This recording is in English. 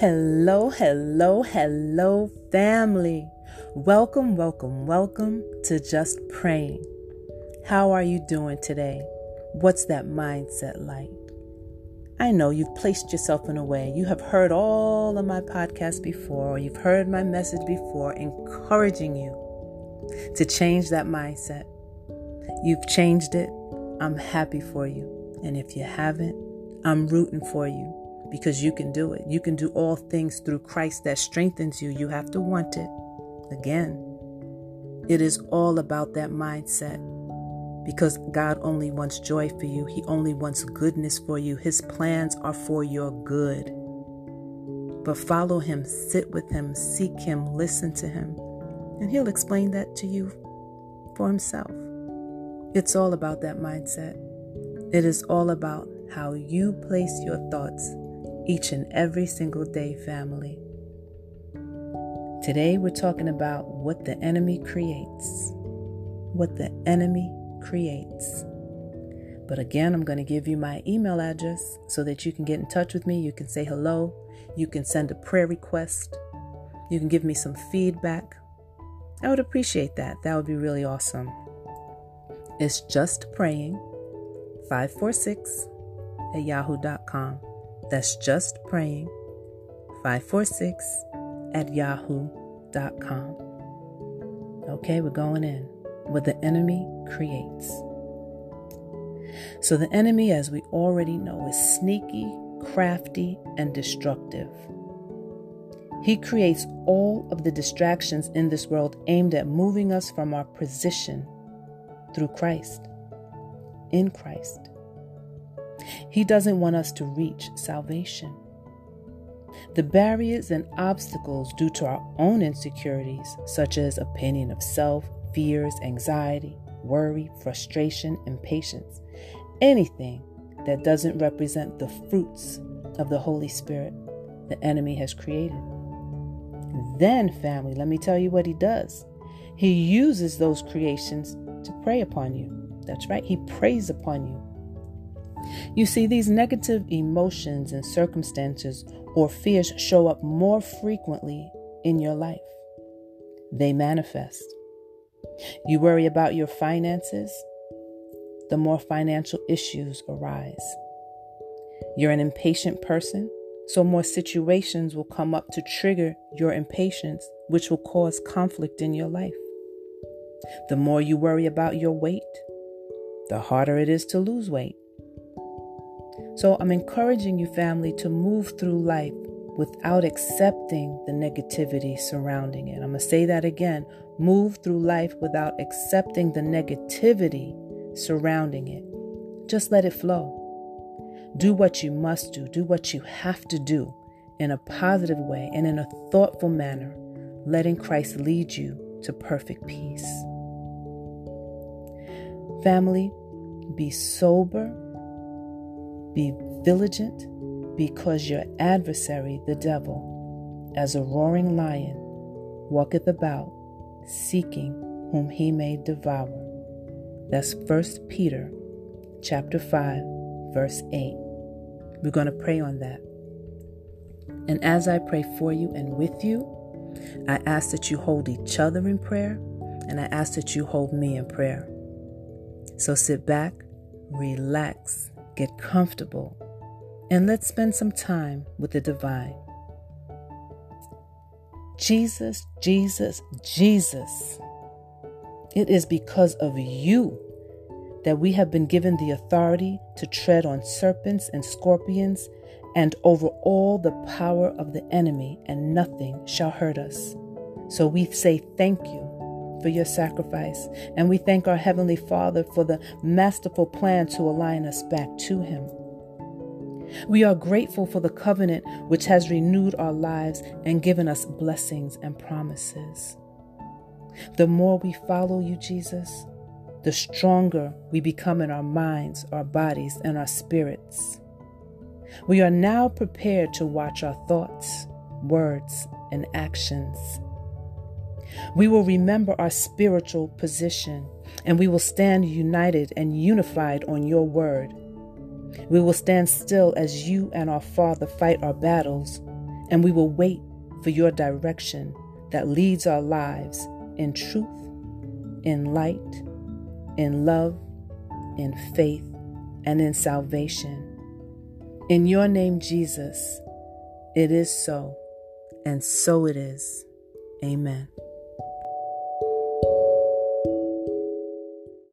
Hello, hello, hello, family. Welcome, welcome, welcome to Just Praying. How are you doing today? What's that mindset like? I know you've placed yourself in a way. You have heard all of my podcasts before, or you've heard my message before, encouraging you to change that mindset. You've changed it. I'm happy for you. And if you haven't, I'm rooting for you because you can do it. You can do all things through Christ that strengthens you. You have to want it. Again, it is all about that mindset because God only wants joy for you. He only wants goodness for you. His plans are for your good. But follow Him, sit with Him, seek Him, listen to Him, and He'll explain that to you for Himself. It's all about that mindset. It is all about how you place your thoughts each and every single day, family. Today, we're talking about what the enemy creates. What the enemy creates. But again, I'm going to give you my email address so that you can get in touch with me. You can say hello. You can send a prayer request. You can give me some feedback. I would appreciate that. That would be really awesome. It's just praying 546 at yahoo.com. That's just praying 546 at yahoo.com. Okay, we're going in. What the enemy creates. So, the enemy, as we already know, is sneaky, crafty, and destructive. He creates all of the distractions in this world aimed at moving us from our position through Christ, in Christ. He doesn't want us to reach salvation. The barriers and obstacles due to our own insecurities, such as opinion of self, fears, anxiety, worry, frustration, impatience, anything that doesn't represent the fruits of the Holy Spirit the enemy has created. Then, family, let me tell you what he does. He uses those creations to prey upon you. That's right, he preys upon you. You see, these negative emotions and circumstances or fears show up more frequently in your life. They manifest. You worry about your finances, the more financial issues arise. You're an impatient person, so more situations will come up to trigger your impatience, which will cause conflict in your life. The more you worry about your weight, the harder it is to lose weight. So I'm encouraging you, family, to move through life without accepting the negativity surrounding it. I'm going to say that again. Move through life without accepting the negativity surrounding it. Just let it flow. Do what you must do, do what you have to do in a positive way and in a thoughtful manner, letting Christ lead you to perfect peace. Family, be sober be vigilant, because your adversary, the devil, as a roaring lion, walketh about, seeking whom he may devour. That's 1 Peter chapter 5, verse 8. We're going to pray on that. And as I pray for you and with you, I ask that you hold each other in prayer, and I ask that you hold me in prayer. So sit back, relax, get comfortable, and let's spend some time with the divine. Jesus, Jesus, Jesus. It is because of you that we have been given the authority to tread on serpents and scorpions and over all the power of the enemy, and nothing shall hurt us. So we say thank you for your sacrifice. And we thank our Heavenly Father for the masterful plan to align us back to Him. We are grateful for the covenant which has renewed our lives and given us blessings and promises. The more we follow you, Jesus, the stronger we become in our minds, our bodies, and our spirits. We are now prepared to watch our thoughts, words, and actions we will remember our spiritual position and we will stand united and unified on your word. We will stand still as you and our Father fight our battles, and we will wait for your direction that leads our lives in truth, in light, in love, in faith, and in salvation. In your name, Jesus, it is so, and so it is. Amen.